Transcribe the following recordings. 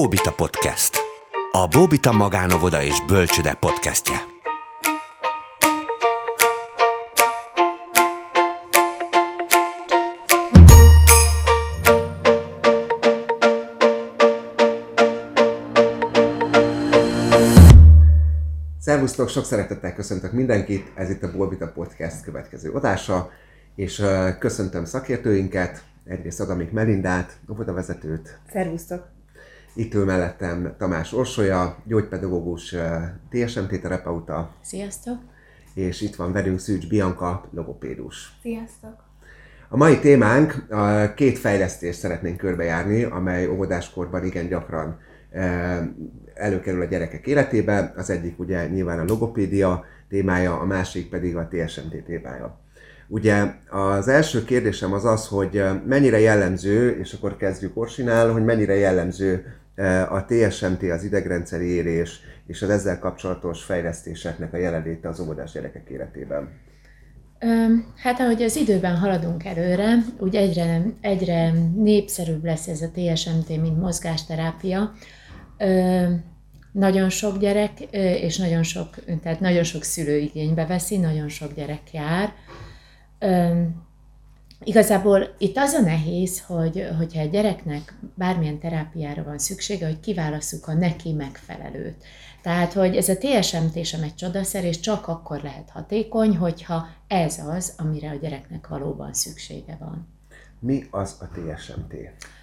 Bóbita Podcast. A Bóbita Magánovoda és Bölcsöde podcastje. Szervusztok, sok szeretettel köszöntök mindenkit, ez itt a Bolbita Podcast következő adása, és köszöntöm szakértőinket, egyrészt Adamik Melindát, óvodavezetőt. Szervusztok! Itt ül mellettem Tamás Orsolya, gyógypedagógus, TSMT terapeuta. Sziasztok! És itt van velünk Szűcs Bianca, logopédus. Sziasztok! A mai témánk, a két fejlesztést szeretnénk körbejárni, amely óvodáskorban igen gyakran előkerül a gyerekek életébe. Az egyik ugye nyilván a logopédia témája, a másik pedig a TSMT témája. Ugye az első kérdésem az az, hogy mennyire jellemző, és akkor kezdjük Orsinál, hogy mennyire jellemző a TSMT, az idegrendszeri érés és az ezzel kapcsolatos fejlesztéseknek a jelenléte az óvodás gyerekek életében. Hát ahogy az időben haladunk előre, úgy egyre, egyre népszerűbb lesz ez a TSMT, mint mozgásterápia. Nagyon sok gyerek, és nagyon sok, tehát nagyon sok szülő igénybe veszi, nagyon sok gyerek jár. Igazából itt az a nehéz, hogy, hogyha egy gyereknek bármilyen terápiára van szüksége, hogy kiválasszuk a neki megfelelőt. Tehát, hogy ez a TSMT sem egy csodaszer, és csak akkor lehet hatékony, hogyha ez az, amire a gyereknek valóban szüksége van. Mi az a TSMT?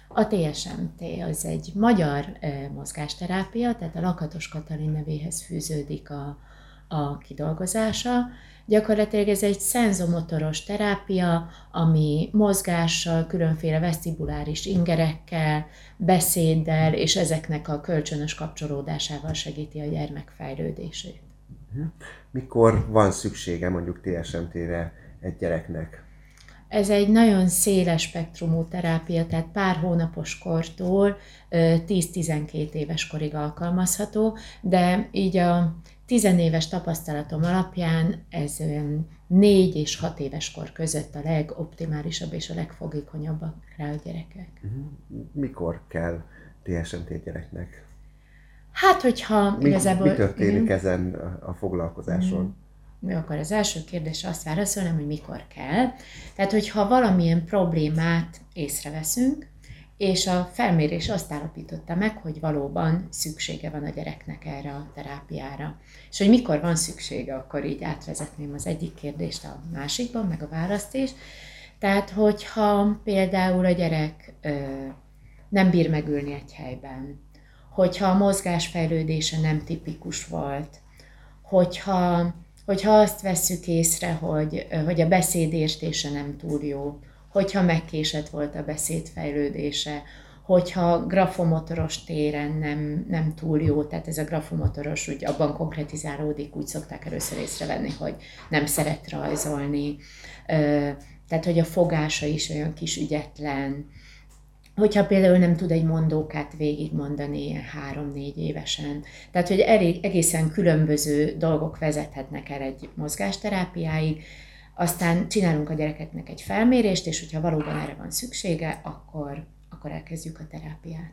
A TSMT az egy magyar mozgásterápia, tehát a Lakatos Katalin nevéhez fűződik a, a kidolgozása. Gyakorlatilag ez egy szenzomotoros terápia, ami mozgással, különféle vesztibuláris ingerekkel, beszéddel és ezeknek a kölcsönös kapcsolódásával segíti a gyermek fejlődését. Mhm. Mikor van szüksége mondjuk TSMT-re egy gyereknek? Ez egy nagyon széles spektrumú terápia, tehát pár hónapos kortól 10-12 éves korig alkalmazható, de így a tizenéves tapasztalatom alapján ez 4 és 6 éves kor között a legoptimálisabb és a legfogékonyabbak rá a gyerekek. Mhm. Mikor kell TSMT gyereknek? Hát, hogyha mi, igazából... Mi történik uh-huh. ezen a foglalkozáson? Mi akkor az első kérdésre azt válaszolnám, hogy mikor kell. Tehát, hogyha valamilyen problémát észreveszünk, és a felmérés azt állapította meg, hogy valóban szüksége van a gyereknek erre a terápiára. És hogy mikor van szüksége, akkor így átvezetném az egyik kérdést a másikban, meg a választ is. Tehát, hogyha például a gyerek ö, nem bír megülni egy helyben, hogyha a mozgásfejlődése nem tipikus volt, hogyha hogyha azt vesszük észre, hogy, hogy a beszédértése nem túl jó, hogyha megkésett volt a beszédfejlődése, hogyha grafomotoros téren nem, nem túl jó, tehát ez a grafomotoros úgy abban konkretizálódik, úgy szokták először észrevenni, hogy nem szeret rajzolni, tehát hogy a fogása is olyan kis ügyetlen, hogyha például nem tud egy mondókát végigmondani ilyen három-négy évesen. Tehát, hogy elég, egészen különböző dolgok vezethetnek el egy mozgásterápiáig, aztán csinálunk a gyerekeknek egy felmérést, és hogyha valóban erre van szüksége, akkor, akkor elkezdjük a terápiát.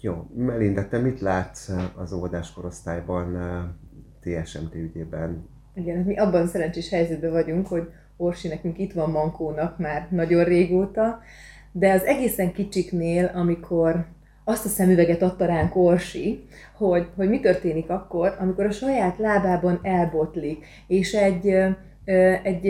Jó, Melinda, te mit látsz az óvodás korosztályban TSMT ügyében? Igen, mi abban szerencsés helyzetben vagyunk, hogy Orsi nekünk itt van Mankónak már nagyon régóta, de az egészen kicsiknél, amikor azt a szemüveget adta ránk Orsi, hogy, hogy mi történik akkor, amikor a saját lábában elbotlik, és egy, egy,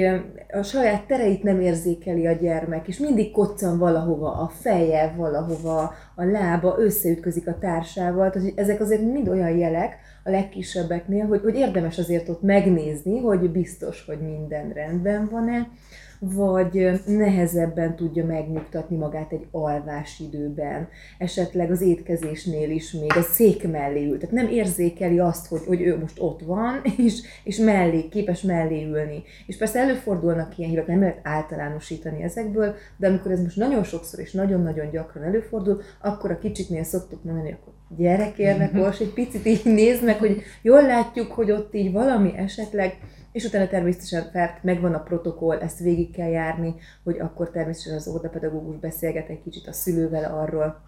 a saját tereit nem érzékeli a gyermek, és mindig koccan valahova a feje, valahova a lába, összeütközik a társával. Tehát ezek azért mind olyan jelek a legkisebbeknél, hogy, hogy érdemes azért ott megnézni, hogy biztos, hogy minden rendben van-e vagy nehezebben tudja megnyugtatni magát egy alvás időben, esetleg az étkezésnél is még a szék mellé ül. Tehát nem érzékeli azt, hogy, hogy ő most ott van, és, és mellé, képes mellé ülni. És persze előfordulnak ilyen hívek, nem lehet általánosítani ezekből, de amikor ez most nagyon sokszor és nagyon-nagyon gyakran előfordul, akkor a kicsiknél szoktuk mondani, akkor gyere kérlek, most egy picit így nézd meg, hogy jól látjuk, hogy ott így valami esetleg és utána természetesen fel, megvan a protokoll, ezt végig kell járni, hogy akkor természetesen az óvodapedagógus beszélget egy kicsit a szülővel arról,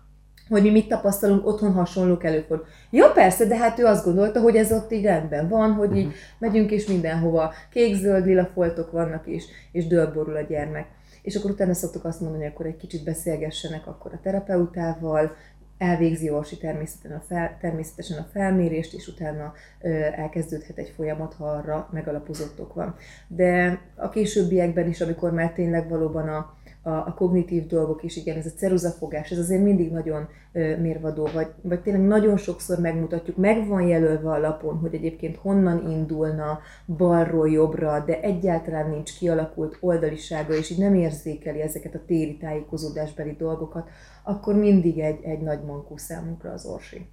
hogy mi mit tapasztalunk, otthon hasonlók előfordul. Ja, persze, de hát ő azt gondolta, hogy ez ott így rendben van, hogy így megyünk és mindenhova kék-zöld, lila foltok vannak is, és dőlborul a gyermek. És akkor utána szoktuk azt mondani, hogy akkor egy kicsit beszélgessenek akkor a terapeutával, elvégzi Orsi természetesen a, fel, természetesen a felmérést, és utána ö, elkezdődhet egy folyamat, ha arra megalapozottok van. De a későbbiekben is, amikor már tényleg valóban a, a, a kognitív dolgok is, igen, ez a ceruzafogás, ez azért mindig nagyon ö, mérvadó, vagy, vagy tényleg nagyon sokszor megmutatjuk, meg van jelölve a lapon, hogy egyébként honnan indulna balról jobbra, de egyáltalán nincs kialakult oldalisága, és így nem érzékeli ezeket a téri tájékozódásbeli dolgokat, akkor mindig egy, egy nagy mankó számunkra az orsi.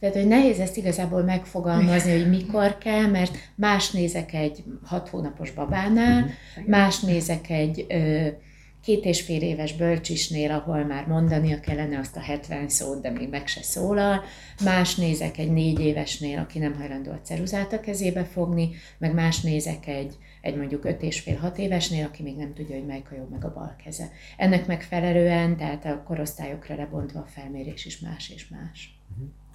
Tehát, hogy nehéz ezt igazából megfogalmazni, hogy mikor kell, mert más nézek egy hat hónapos babánál, más nézek egy két és fél éves bölcsisnél, ahol már mondania kellene azt a 70 szót, de még meg se szólal, más nézek egy négy évesnél, aki nem hajlandó a ceruzát a kezébe fogni, meg más nézek egy, egy mondjuk öt és fél hat évesnél, aki még nem tudja, hogy melyik a jobb meg a bal keze. Ennek megfelelően, tehát a korosztályokra lebontva a felmérés is más és más.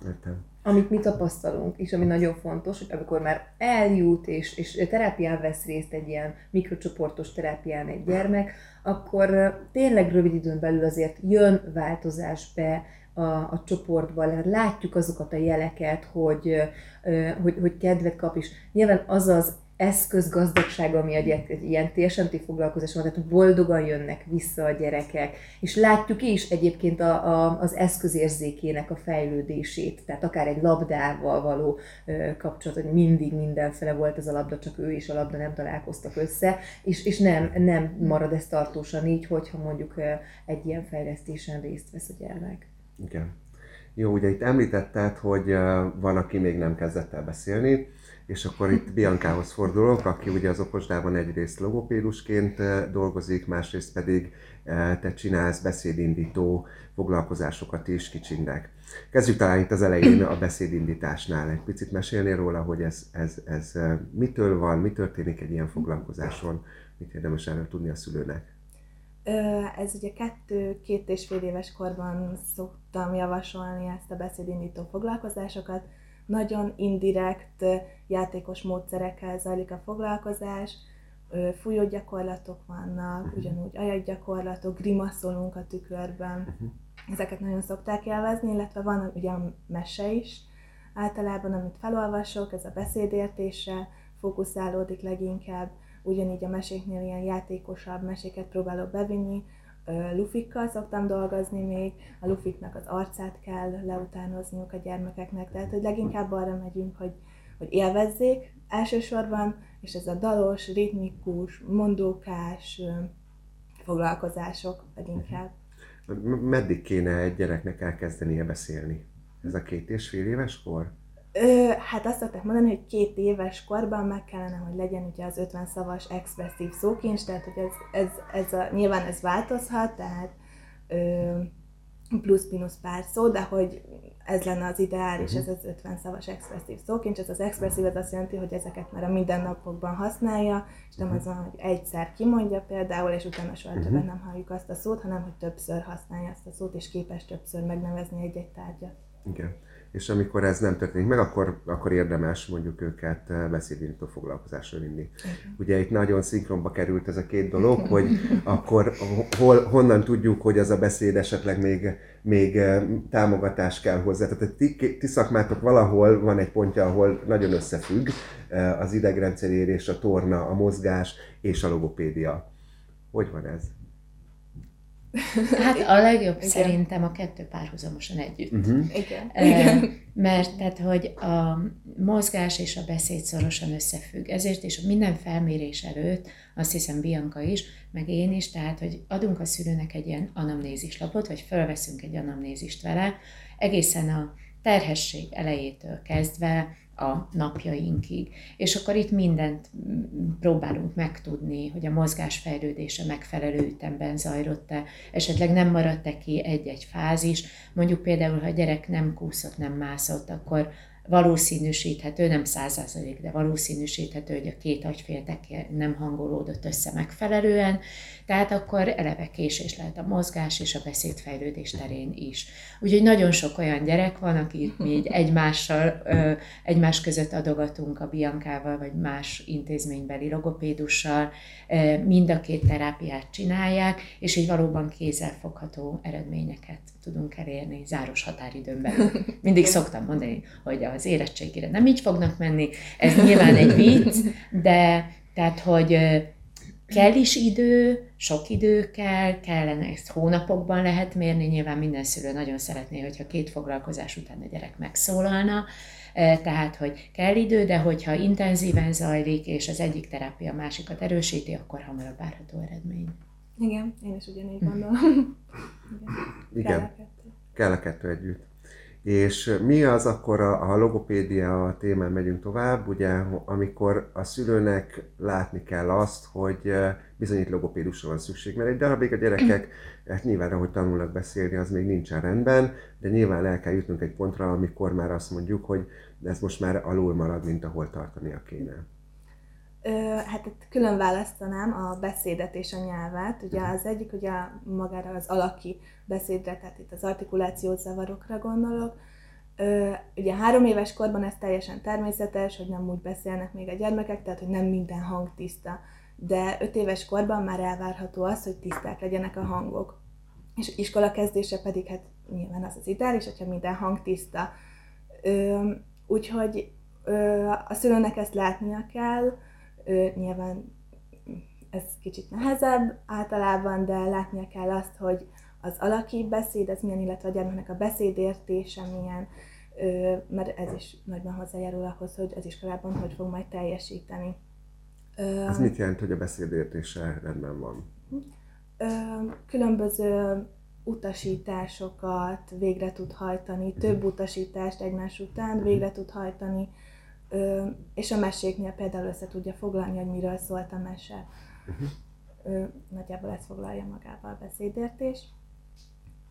Értem. Amit mi tapasztalunk, és ami nagyon fontos, hogy amikor már eljut és, és terápián vesz részt egy ilyen mikrocsoportos terápián egy gyermek, akkor tényleg rövid időn belül azért jön változás be a, a csoportba, látjuk azokat a jeleket, hogy, hogy, hogy kedvet kap, és nyilván az az eszközgazdagság, ami egy, egy ilyen TSMT foglalkozás van, tehát boldogan jönnek vissza a gyerekek, és látjuk is egyébként a, a, az eszközérzékének a fejlődését, tehát akár egy labdával való ö, kapcsolat, hogy mindig mindenfele volt ez a labda, csak ő és a labda nem találkoztak össze, és, és nem, nem marad ez tartósan így, hogyha mondjuk ö, egy ilyen fejlesztésen részt vesz a gyermek. Igen. Jó, ugye itt említetted, hogy van, aki még nem kezdett el beszélni, és akkor itt Biancához fordulok, aki ugye az okosdában egyrészt logopédusként ö, dolgozik, másrészt pedig ö, te csinálsz beszédindító foglalkozásokat is kicsinek. Kezdjük talán itt az elején a beszédindításnál. Egy picit mesélnél róla, hogy ez, ez, ez ö, mitől van, mi történik egy ilyen foglalkozáson, mit érdemes erről tudni a szülőnek. Ez ugye kettő-két és fél éves korban szoktam javasolni ezt a beszédindító foglalkozásokat. Nagyon indirekt, játékos módszerekkel zajlik a foglalkozás, Ö, fújó gyakorlatok vannak, ugyanúgy ajakgyakorlatok, grimaszolunk a tükörben. Ezeket nagyon szokták élvezni, illetve van ugye a mese is, általában, amit felolvasok, ez a beszédértésre fókuszálódik leginkább, ugyanígy a meséknél ilyen játékosabb meséket próbálok bevinni, lufikkal szoktam dolgozni még, a lufiknak az arcát kell leutánozniuk a gyermekeknek, tehát hogy leginkább arra megyünk, hogy, hogy élvezzék elsősorban, és ez a dalos, ritmikus, mondókás foglalkozások leginkább. Meddig kéne egy gyereknek elkezdenie beszélni? Ez a két és fél éves kor? Ö, hát azt szokták mondani, hogy két éves korban meg kellene, hogy legyen ugye az 50 szavas expresszív szókincs, tehát hogy ez, ez, ez a, nyilván ez változhat, tehát ö, plusz-minusz pár szó, de hogy ez lenne az ideális, ez az 50 szavas expresszív szókincs, ez az expresszív az azt jelenti, hogy ezeket már a mindennapokban használja, és nem az van, hogy egyszer kimondja például, és utána soha többet nem halljuk azt a szót, hanem hogy többször használja azt a szót, és képes többször megnevezni egy-egy tárgyat. Igen. És amikor ez nem történik meg, akkor, akkor érdemes mondjuk őket eh, beszédindító foglalkozásra vinni. Ugye itt nagyon szinkronba került ez a két dolog, hogy akkor hol, honnan tudjuk, hogy az a beszéd esetleg még, még eh, támogatás kell hozzá. Tehát ti, ti szakmátok valahol van egy pontja, ahol nagyon összefügg eh, az idegrendszerérés, a torna, a mozgás és a logopédia. Hogy van ez? Hát a legjobb Igen. szerintem a kettő párhuzamosan együtt. Uh-huh. Igen. Ö, Mert tehát, hogy a mozgás és a beszéd szorosan összefügg. Ezért is minden felmérés előtt, azt hiszem Bianca is, meg én is, tehát, hogy adunk a szülőnek egy ilyen anamnézis lapot, vagy fölveszünk egy anamnézist vele, egészen a terhesség elejétől kezdve a napjainkig. És akkor itt mindent próbálunk megtudni, hogy a mozgás fejlődése megfelelő ütemben zajlott-e, esetleg nem maradt-e ki egy-egy fázis. Mondjuk például, ha a gyerek nem kúszott, nem mászott, akkor valószínűsíthető, nem százszerzalék, de valószínűsíthető, hogy a két agyféltek nem hangolódott össze megfelelően, tehát akkor eleve késés lehet a mozgás és a beszédfejlődés terén is. Úgyhogy nagyon sok olyan gyerek van, akit mi így egymással, egymás között adogatunk a Biankával, vagy más intézménybeli logopédussal, mind a két terápiát csinálják, és így valóban kézzelfogható eredményeket tudunk elérni záros határidőn belül. Mindig szoktam mondani, hogy az érettségére nem így fognak menni, ez nyilván egy vicc, de tehát, hogy kell is idő, sok idő kell, kellene ezt hónapokban lehet mérni, nyilván minden szülő nagyon szeretné, hogyha két foglalkozás után a gyerek megszólalna, tehát, hogy kell idő, de hogyha intenzíven zajlik, és az egyik terápia a másikat erősíti, akkor hamarabb várható eredmény. Igen, én is ugyanígy gondolom. Igen, kell a kettő, kell a kettő együtt. És mi az akkor a, a logopédia témán megyünk tovább, ugye, amikor a szülőnek látni kell azt, hogy bizonyít logopédusra van szükség, mert egy darabig a gyerekek, hát nyilván, ahogy tanulnak beszélni, az még nincsen rendben, de nyilván el kell jutnunk egy pontra, amikor már azt mondjuk, hogy ez most már alul marad, mint ahol tartania kéne. Hát itt külön választanám a beszédet és a nyelvet. Ugye az egyik ugye magára az alaki beszédre, tehát itt az artikulációt zavarokra gondolok. Ugye három éves korban ez teljesen természetes, hogy nem úgy beszélnek még a gyermekek, tehát hogy nem minden hang tiszta. De öt éves korban már elvárható az, hogy tiszták legyenek a hangok. És iskola kezdése pedig hát nyilván az az ideális, hogyha minden hang tiszta. Úgyhogy a szülőnek ezt látnia kell, ő nyilván ez kicsit nehezebb általában, de látnia kell azt, hogy az alaki beszéd, ez milyen, illetve a gyermeknek a beszédértése milyen, mert ez is nagyban hozzájárul ahhoz, hogy az iskolában hogy fog majd teljesíteni. Ez mit jelent, hogy a beszédértése rendben van? Különböző utasításokat végre tud hajtani, több mhm. utasítást egymás után végre tud hajtani, Ö, és a meséknél például össze tudja foglalni, hogy miről szólt a mese. Uh-huh. Ö, nagyjából ezt foglalja magával a beszédértés.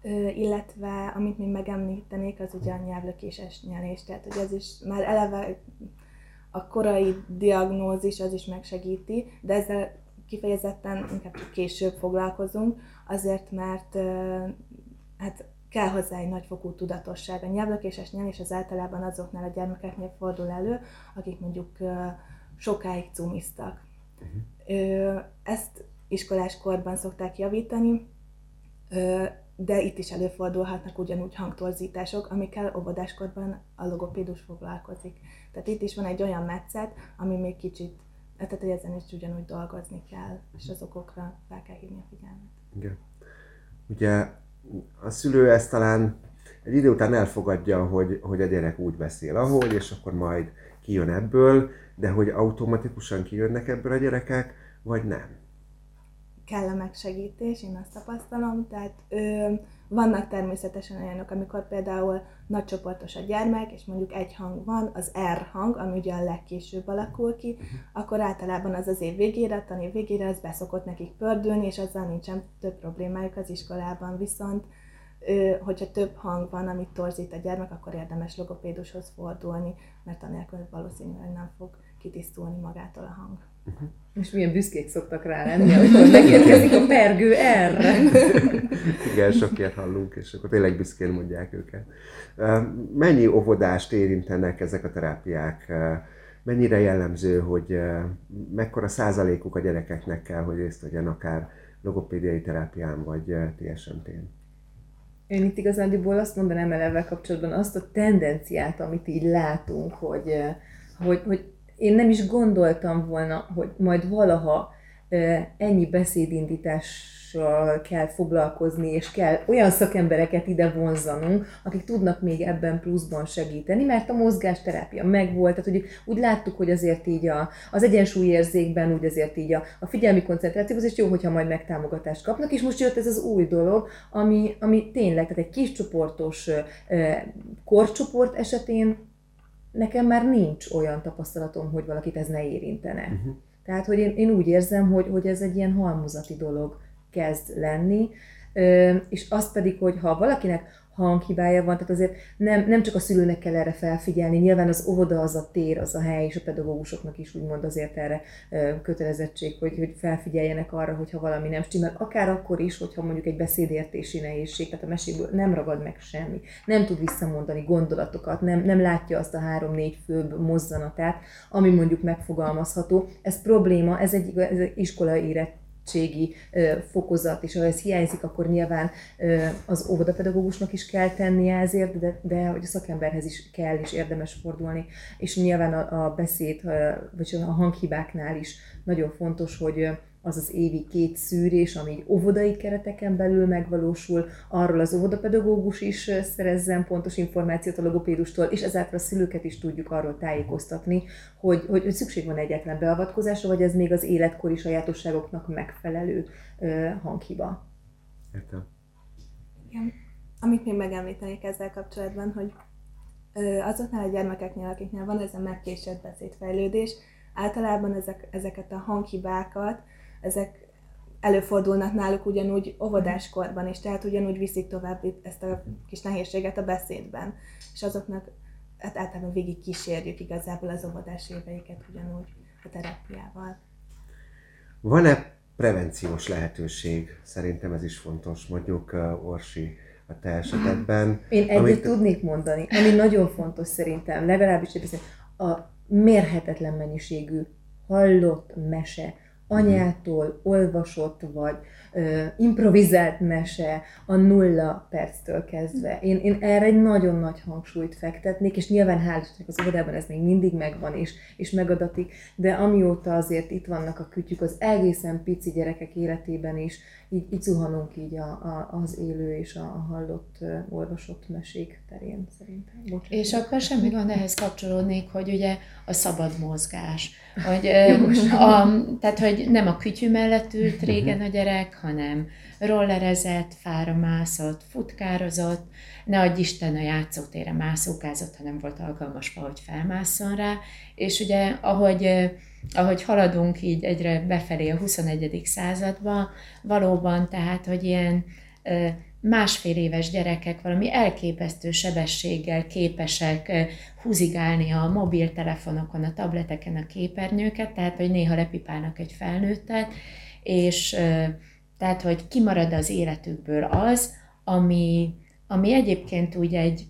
Ö, illetve, amit még megemlítenék, az ugye a nyelvlökéses nyelés, tehát hogy ez is már eleve a korai diagnózis az is megsegíti, de ezzel kifejezetten inkább csak később foglalkozunk, azért mert hát kell hozzá egy nagyfokú tudatosság. A nyelvlökéses nyelés az általában azoknál a gyermekeknél fordul elő, akik mondjuk sokáig cumiztak. Uh-huh. Ezt iskolás korban szokták javítani, de itt is előfordulhatnak ugyanúgy hangtorzítások, amikkel óvodáskorban a logopédus foglalkozik. Tehát itt is van egy olyan metszet, ami még kicsit, tehát hogy ezen is ugyanúgy dolgozni kell, és az okokra fel kell hívni a figyelmet. Igen. Ugye a szülő ezt talán egy idő után elfogadja, hogy, hogy a gyerek úgy beszél, ahogy, és akkor majd kijön ebből, de hogy automatikusan kijönnek ebből a gyerekek, vagy nem? Kell a megsegítés, én azt tapasztalom, tehát ö, vannak természetesen olyanok, amikor például nagycsoportos a gyermek, és mondjuk egy hang van, az R hang, ami ugye a legkésőbb alakul ki, uh-huh. akkor általában az az év végére, a tanév végére az beszokott nekik pördülni, és azzal nincsen több problémájuk az iskolában. Viszont, hogyha több hang van, amit torzít a gyermek, akkor érdemes logopédushoz fordulni, mert anélkül valószínűleg nem fog kitisztulni magától a hang. Uh-huh. És milyen büszkék szoktak rá lenni, amikor megérkezik a pergő erre. Igen, sok ilyet hallunk, és akkor tényleg büszkén mondják őket. Mennyi óvodást érintenek ezek a terápiák? Mennyire jellemző, hogy mekkora százalékuk a gyerekeknek kell, hogy részt vegyen akár logopédiai terápián vagy TSMT-n? Én itt igazándiból azt mondanám el kapcsolatban azt a tendenciát, amit így látunk, hogy, hogy, hogy én nem is gondoltam volna, hogy majd valaha ennyi beszédindítással kell foglalkozni, és kell olyan szakembereket ide vonzanunk, akik tudnak még ebben pluszban segíteni, mert a mozgásterápia megvolt, tehát hogy úgy láttuk, hogy azért így a, az egyensúlyérzékben, úgy azért így a, a figyelmi koncentrációhoz, és jó, hogyha majd megtámogatást kapnak, és most jött ez az új dolog, ami, ami tényleg, tehát egy kis csoportos korcsoport esetén nekem már nincs olyan tapasztalatom, hogy valakit ez ne érintene. Uh-huh. Tehát, hogy én, én úgy érzem, hogy, hogy ez egy ilyen halmozati dolog kezd lenni, és az pedig, hogy ha valakinek hanghibája van, tehát azért nem, nem csak a szülőnek kell erre felfigyelni, nyilván az óvoda az a tér, az a hely, és a pedagógusoknak is úgymond azért erre kötelezettség, hogy, hogy felfigyeljenek arra, hogyha valami nem stimmel, akár akkor is, hogyha mondjuk egy beszédértési nehézség, tehát a meséből nem ragad meg semmi, nem tud visszamondani gondolatokat, nem, nem látja azt a három-négy főbb mozzanatát, ami mondjuk megfogalmazható. Ez probléma, ez egy, ez egy iskolai érett segítségi fokozat, és ha ez hiányzik, akkor nyilván az óvodapedagógusnak is kell tennie ezért, de, de hogy a szakemberhez is kell és érdemes fordulni, és nyilván a, a beszéd, vagy a hanghibáknál is nagyon fontos, hogy az az évi két szűrés, ami óvodai kereteken belül megvalósul, arról az óvodapedagógus is szerezzen pontos információt a logopédustól, és ezáltal a szülőket is tudjuk arról tájékoztatni, hogy, hogy, hogy szükség van egyetlen beavatkozásra, vagy ez még az életkori sajátosságoknak megfelelő uh, hanghiba. Értem. Igen. Amit még megemlítenék ezzel kapcsolatban, hogy azoknál a gyermekeknél, akiknél van ez a megkésett beszédfejlődés, általában ezek, ezeket a hanghibákat ezek előfordulnak náluk ugyanúgy óvodáskorban is, tehát ugyanúgy viszik tovább ezt a kis nehézséget a beszédben. És azoknak hát általában végig kísérjük igazából az óvodás éveiket ugyanúgy a terápiával. Van-e prevenciós lehetőség? Szerintem ez is fontos, mondjuk uh, Orsi a te esetedben. Én egyet amit... tudnék mondani, ami nagyon fontos szerintem, legalábbis a mérhetetlen mennyiségű hallott mese, anyától olvasott, vagy ö, improvizált mese a nulla perctől kezdve. Én, én erre egy nagyon nagy hangsúlyt fektetnék, és nyilván hál' az óvodában ez még mindig megvan, és, és megadatik, de amióta azért itt vannak a kütyük, az egészen pici gyerekek életében is, így, így zuhanunk így a, a, az élő és a, a hallott, uh, olvasott mesék terén szerintem. Bocsánat. És akkor semmi gond ehhez kapcsolódnék, hogy ugye a szabad mozgás. Hogy, a, tehát, hogy nem a kütyű mellett ült régen a gyerek, hanem rollerezett, fára mászott, futkározott, ne adj Isten a játszótére mászókázott, hanem volt alkalmas, hogy felmásszon rá, és ugye ahogy ahogy haladunk így egyre befelé a 21. századba, valóban tehát, hogy ilyen másfél éves gyerekek valami elképesztő sebességgel képesek húzigálni a mobiltelefonokon, a tableteken a képernyőket, tehát hogy néha lepipálnak egy felnőttet, és tehát, hogy kimarad az életükből az, ami, ami egyébként úgy egy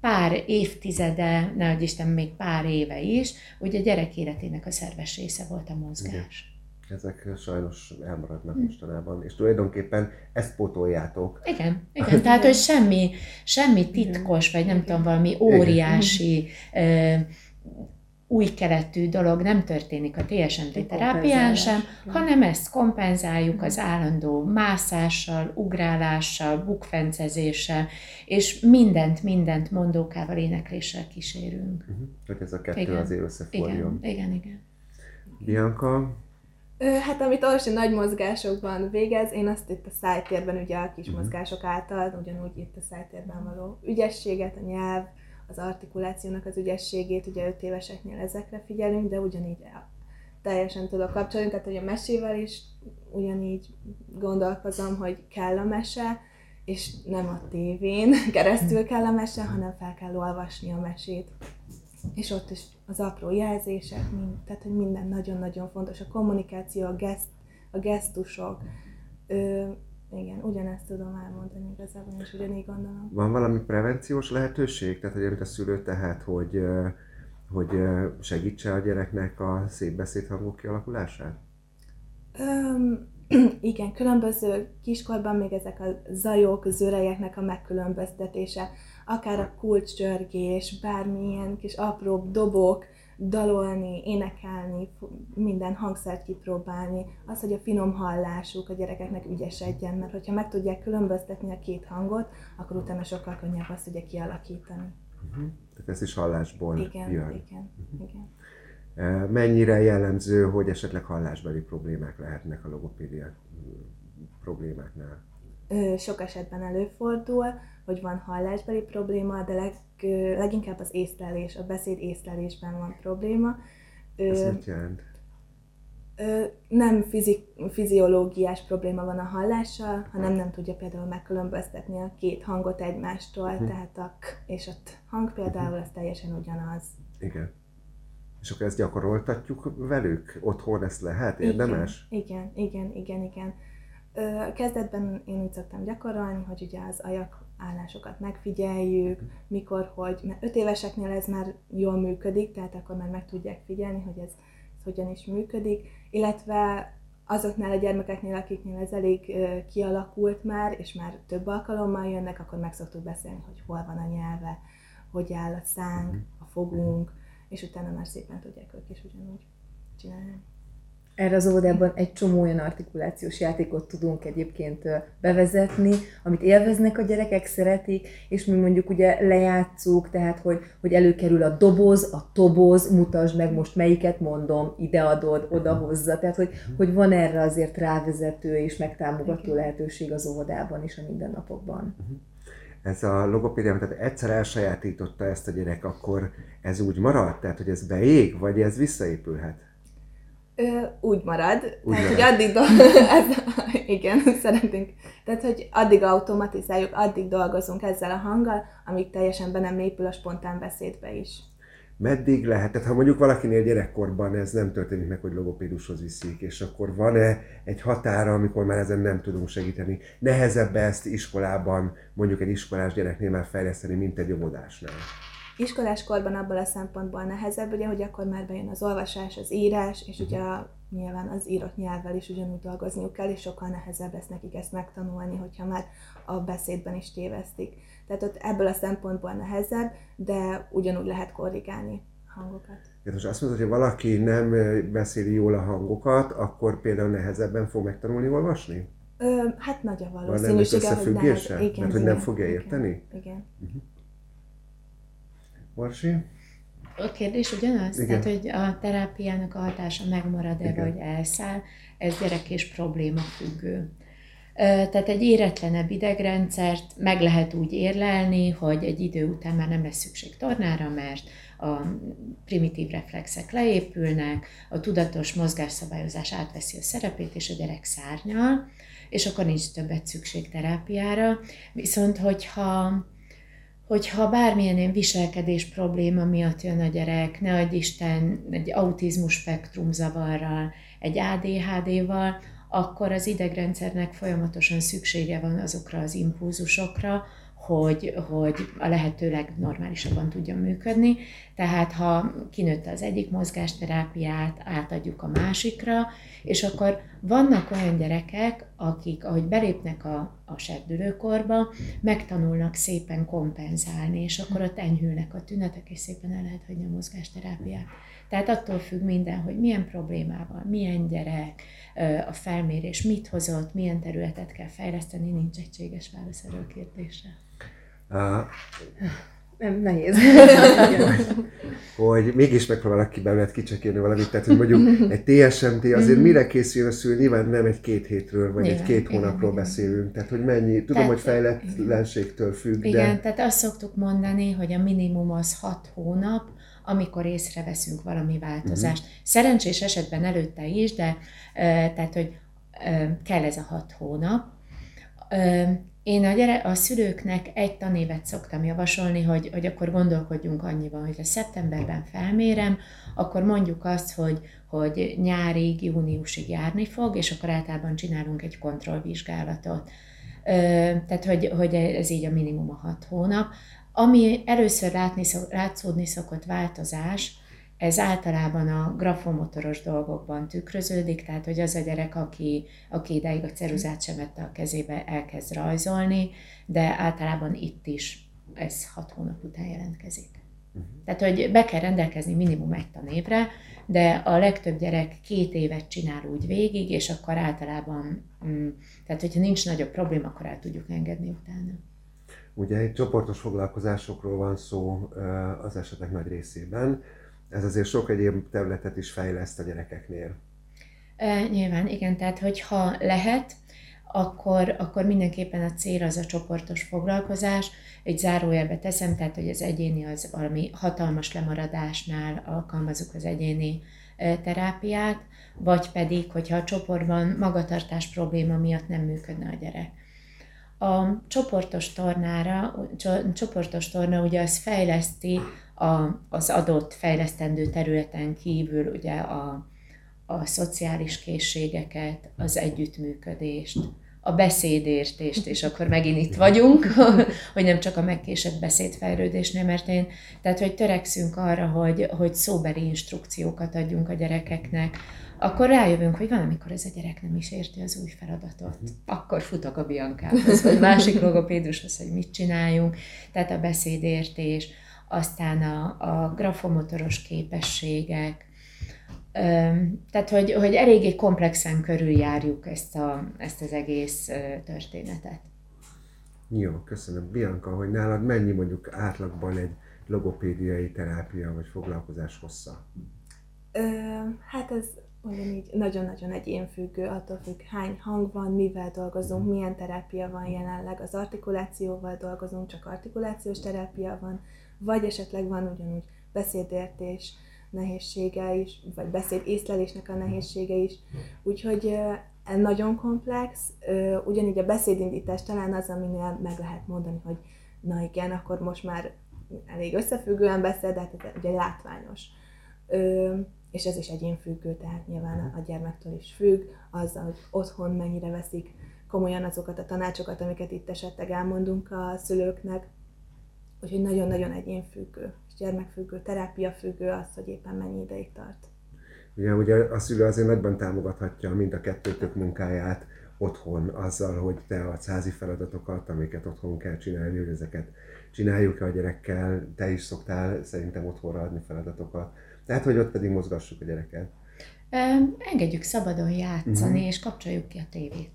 pár évtizede, nehogy Isten, még pár éve is, ugye gyerek életének a szerves része volt a mozgás. Igen ezek sajnos elmaradnak hm. mostanában, és tulajdonképpen ezt pótoljátok. Igen, igen. tehát hogy semmi, semmi titkos, vagy nem tudom, valami óriási új keletű dolog nem történik a TSMT terápián sem, hanem ezt kompenzáljuk az állandó mászással, ugrálással, bukfencezéssel, és mindent, mindent mondókával, énekléssel kísérünk. Uh-huh. Hogy ez a kettő igen. azért összeforjon. Igen, igen, igen. Bianca, Hát amit Orsi nagy mozgásokban végez, én azt itt a szájtérben, ugye a kis uh-huh. mozgások által, ugyanúgy itt a szájtérben való ügyességet, a nyelv, az artikulációnak az ügyességét, ugye 5 éveseknél ezekre figyelünk, de ugyanígy teljesen tudok kapcsolni, tehát hogy a mesével is ugyanígy gondolkozom, hogy kell a mese, és nem a tévén keresztül kell a mese, hanem fel kell olvasni a mesét. És ott is az apró jelzések, mind, tehát hogy minden nagyon-nagyon fontos, a kommunikáció, a, geszt, a gesztusok, ö, igen, ugyanezt tudom elmondani igazából, és ugyanígy gondolom. Van valami prevenciós lehetőség? Tehát, hogy amit a szülő tehát, hogy, hogy segítse a gyereknek a szép beszédhangok kialakulását? Öm, igen, különböző kiskorban még ezek a zajok, zörejeknek a megkülönböztetése, akár a kulcscsörgés, bármilyen kis apró dobok, dalolni, énekelni, minden hangszert kipróbálni, az, hogy a finom hallásuk a gyerekeknek ügyesedjen, mert hogyha meg tudják különböztetni a két hangot, akkor utána sokkal könnyebb azt ugye kialakítani. Uh-huh. Tehát ez is hallásból igen, jön. Igen, uh-huh. igen. Mennyire jellemző, hogy esetleg hallásbeli problémák lehetnek a logopédia problémáknál? Sok esetben előfordul, hogy van hallásbeli probléma, de leg, leginkább az észlelés, a beszéd észlelésben van probléma. Ez mit jelent? nem fizik, fiziológiás probléma van a hallással, hanem nem tudja például megkülönböztetni a két hangot egymástól, uh-huh. tehát a k és a t hang például uh-huh. az teljesen ugyanaz. Igen. És akkor ezt gyakoroltatjuk velük? Otthon ezt lehet? Érdemes? Igen, igen, igen, igen. igen. Kezdetben én úgy szoktam gyakorolni, hogy ugye az ajak állásokat megfigyeljük, mikor, hogy, mert öt éveseknél ez már jól működik, tehát akkor már meg tudják figyelni, hogy ez, ez hogyan is működik, illetve azoknál a gyermekeknél, akiknél ez elég kialakult már, és már több alkalommal jönnek, akkor meg szoktuk beszélni, hogy hol van a nyelve, hogy áll a szánk, mhm. a fogunk, és utána már szépen tudják ők is ugyanúgy csinálni. Erre az óvodában egy csomó olyan artikulációs játékot tudunk egyébként bevezetni, amit élveznek a gyerekek, szeretik, és mi mondjuk ugye lejátszuk, tehát hogy, hogy előkerül a doboz, a toboz, mutasd meg most melyiket mondom, ideadod, odahozza, tehát hogy, hogy van erre azért rávezető és megtámogató lehetőség az óvodában és a mindennapokban. Ez a logopédia, tehát egyszer elsajátította ezt a gyerek, akkor ez úgy marad? Tehát, hogy ez beég, vagy ez visszaépülhet? Ö, úgy marad. Úgy tehát, hogy addig do- ez, igen, szeretnénk. Tehát, hogy addig automatizáljuk, addig dolgozunk ezzel a hanggal, amíg teljesen be nem épül a spontán beszédbe is. Meddig lehet? Tehát, ha mondjuk valakinél gyerekkorban ez nem történik meg, hogy logopédushoz viszik, és akkor van-e egy határa, amikor már ezen nem tudunk segíteni? Nehezebb ezt iskolában, mondjuk egy iskolás gyereknél már fejleszteni, mint egy óvodásnál? Iskolás korban abból a szempontból nehezebb, ugye, hogy akkor már bejön az olvasás, az írás, és ugye a, nyilván az írott nyelvvel is ugyanúgy dolgozniuk kell, és sokkal nehezebb lesz nekik ezt megtanulni, hogyha már a beszédben is tévesztik. Tehát ott ebből a szempontból nehezebb, de ugyanúgy lehet korrigálni hangokat. Ja, most azt mondod, hogy valaki nem beszéli jól a hangokat, akkor például nehezebben fog megtanulni olvasni? Ö, hát nagy a valószínűsége, hogy nehez, igen, Mert hogy nem fogja érteni? Igen. igen. Uh-huh. Marsi? A kérdés ugyanaz? Igen. Tehát, hogy a terápiának a hatása megmarad-e, Igen. vagy elszáll, ez gyerek és probléma függő. Tehát egy éretlenebb idegrendszert meg lehet úgy érlelni, hogy egy idő után már nem lesz szükség tornára, mert a primitív reflexek leépülnek, a tudatos mozgásszabályozás átveszi a szerepét, és a gyerek szárnyal, és akkor nincs többet szükség terápiára. Viszont, hogyha hogyha bármilyen ilyen viselkedés probléma miatt jön a gyerek, ne adj Isten egy autizmus spektrum zavarral, egy ADHD-val, akkor az idegrendszernek folyamatosan szüksége van azokra az impulzusokra, hogy, hogy a lehető legnormálisabban tudjon működni. Tehát ha kinőtte az egyik mozgásterápiát, átadjuk a másikra, és akkor vannak olyan gyerekek, akik, ahogy belépnek a, a serdülőkorba, megtanulnak szépen kompenzálni, és akkor ott enyhülnek a tünetek, és szépen el lehet hagyni a mozgásterápiát. Tehát attól függ minden, hogy milyen problémával, milyen gyerek, a felmérés mit hozott, milyen területet kell fejleszteni, nincs egységes válasz erről kérdésre. Uh, nem, nehéz. hogy mégis megpróbálok ki belőled kicsekélni valamit, tehát hogy mondjuk egy TSMT azért mhm. mire készül a szül, nyilván nem egy két hétről, vagy nyilván, egy két hónapról igen, beszélünk, tehát hogy mennyi, tudom, tehát, hogy fejletlenségtől függ, Igen, de... tehát azt szoktuk mondani, hogy a minimum az hat hónap, amikor észreveszünk valami változást. Uh-huh. Szerencsés esetben előtte is, de tehát, hogy kell ez a hat hónap. Én a, gyere, a szülőknek egy tanévet szoktam javasolni, hogy, hogy akkor gondolkodjunk annyiban, ha szeptemberben felmérem, akkor mondjuk azt, hogy, hogy nyárig, júniusig járni fog, és akkor általában csinálunk egy kontrollvizsgálatot. Tehát, hogy, hogy ez így a minimum a hat hónap. Ami először látni, látszódni szokott változás, ez általában a grafomotoros dolgokban tükröződik, tehát hogy az a gyerek, aki, aki ideig a ceruzát sem vette a kezébe, elkezd rajzolni, de általában itt is ez hat hónap után jelentkezik. Uh-huh. Tehát, hogy be kell rendelkezni minimum egy tanévre, de a legtöbb gyerek két évet csinál úgy végig, és akkor általában, mm, tehát hogyha nincs nagyobb probléma, akkor el tudjuk engedni utána. Ugye egy csoportos foglalkozásokról van szó az esetek nagy részében. Ez azért sok egyéb területet is fejleszt a gyerekeknél. E, nyilván, igen, tehát hogyha lehet, akkor, akkor mindenképpen a cél az a csoportos foglalkozás. Egy zárójelbe teszem, tehát hogy az egyéni az valami hatalmas lemaradásnál alkalmazunk az egyéni terápiát, vagy pedig, hogyha a csoportban magatartás probléma miatt nem működne a gyerek. A csoportos tornára, csoportos torna ugye az fejleszti a, az adott fejlesztendő területen kívül ugye a, a szociális készségeket, az együttműködést, a beszédértést, és akkor megint itt vagyunk, hogy nem csak a megkésett beszédfejlődésnél, mert én, tehát hogy törekszünk arra, hogy, hogy szóbeli instrukciókat adjunk a gyerekeknek, akkor rájövünk, hogy van, amikor ez a gyerek nem is érti az új feladatot. Akkor futok a Biancához, vagy másik logopédushoz, hogy mit csináljunk. Tehát a beszédértés, aztán a, a grafomotoros képességek, tehát, hogy, hogy eléggé komplexen körüljárjuk ezt, a, ezt az egész történetet. Jó, köszönöm. Bianca, hogy nálad mennyi mondjuk átlagban egy logopédiai terápia vagy foglalkozás hossza? Ö, hát ez ugyanígy nagyon-nagyon egyénfüggő, attól függ, hány hang van, mivel dolgozunk, milyen terápia van jelenleg. Az artikulációval dolgozunk, csak artikulációs terápia van, vagy esetleg van ugyanúgy beszédértés nehézsége is, vagy beszéd észlelésnek a nehézsége is. Úgyhogy ez nagyon komplex. Ugyanígy a beszédindítás talán az, aminél meg lehet mondani, hogy na igen, akkor most már elég összefüggően beszél, de hát ugye látványos és ez is egyénfüggő, tehát nyilván a gyermektől is függ, azzal, hogy otthon mennyire veszik komolyan azokat a tanácsokat, amiket itt esetleg elmondunk a szülőknek, úgyhogy nagyon-nagyon egyénfüggő, és gyermekfüggő, terápiafüggő az, hogy éppen mennyi ideig tart. Ugye, ugye a szülő azért nagyban támogathatja mind a kettőtök munkáját otthon azzal, hogy te a házi feladatokat, amiket otthon kell csinálni, hogy ezeket csináljuk-e a gyerekkel, te is szoktál szerintem otthonra adni feladatokat, tehát, hogy ott pedig mozgassuk a gyereket. Engedjük szabadon játszani, uh-huh. és kapcsoljuk ki a tévét.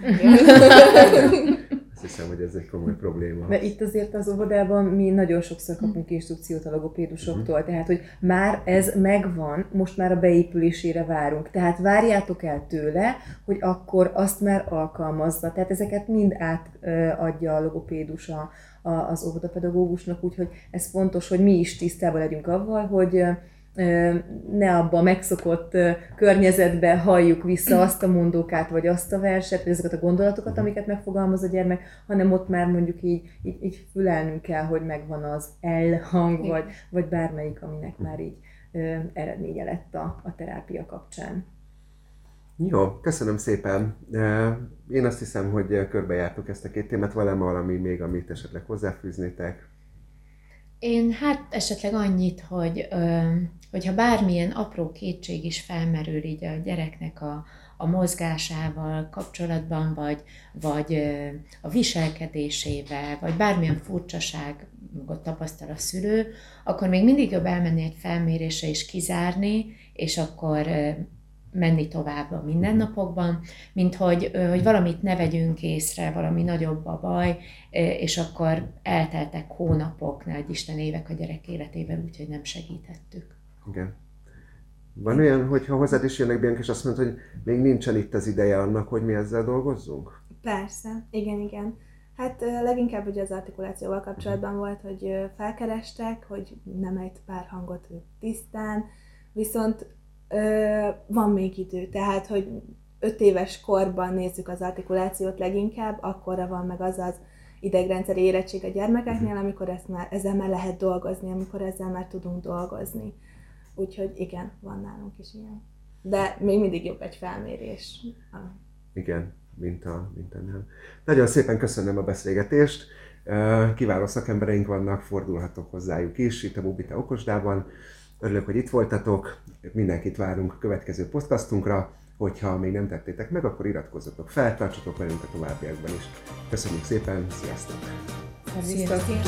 Azt hiszem, hogy ez egy komoly probléma. Mert itt azért az óvodában mi nagyon sokszor kapunk instrukciót a logopédusoktól, uh-huh. tehát hogy már ez megvan, most már a beépülésére várunk. Tehát várjátok el tőle, hogy akkor azt már alkalmazza. Tehát ezeket mind átadja a logopédus a, a, az óvodapedagógusnak, úgyhogy ez fontos, hogy mi is tisztában legyünk avval, hogy ne abba a megszokott környezetbe halljuk vissza azt a mondókát, vagy azt a verset, vagy azokat a gondolatokat, mhm. amiket megfogalmaz a gyermek, hanem ott már mondjuk így, így, így fülelnünk kell, hogy megvan az elhang, vagy, vagy bármelyik, aminek már így eredménye lett a, a terápia kapcsán. Jó, köszönöm szépen. Én azt hiszem, hogy körbejártuk ezt a két témát. Van valami még, amit esetleg hozzáfűznétek? Én hát esetleg annyit, hogy hogyha bármilyen apró kétség is felmerül így a gyereknek a, a mozgásával kapcsolatban, vagy, vagy a viselkedésével, vagy bármilyen furcsaságot tapasztal a szülő, akkor még mindig jobb elmenni egy felmérésre és kizárni, és akkor menni tovább a mindennapokban, mint hogy, hogy valamit ne vegyünk észre, valami nagyobb a baj, és akkor elteltek hónapok, ne Isten évek a gyerek életében, úgyhogy nem segítettük. Igen. Van olyan, hogyha hozzád is jönnek Bianca, és azt mondod, hogy még nincsen itt az ideje annak, hogy mi ezzel dolgozzunk? Persze, igen, igen. Hát leginkább ugye az artikulációval kapcsolatban volt, hogy felkerestek, hogy nem egy pár hangot tisztán, viszont van még idő, tehát, hogy öt éves korban nézzük az artikulációt leginkább, akkorra van meg az az idegrendszeri érettség a gyermekeknél, mhm. amikor ezt már, ezzel már lehet dolgozni, amikor ezzel már tudunk dolgozni. Úgyhogy igen, van nálunk is ilyen. De még mindig jobb egy felmérés. Igen, mint a, mint a nem. Nagyon szépen köszönöm a beszélgetést. Kiváló szakembereink vannak, fordulhatok hozzájuk is itt a Mubita okosdában. Örülök, hogy itt voltatok, mindenkit várunk a következő podcastunkra, hogyha még nem tettétek meg, akkor iratkozzatok fel, tartsatok velünk a továbbiakban is. Köszönjük szépen, sziasztok! Sziasztok!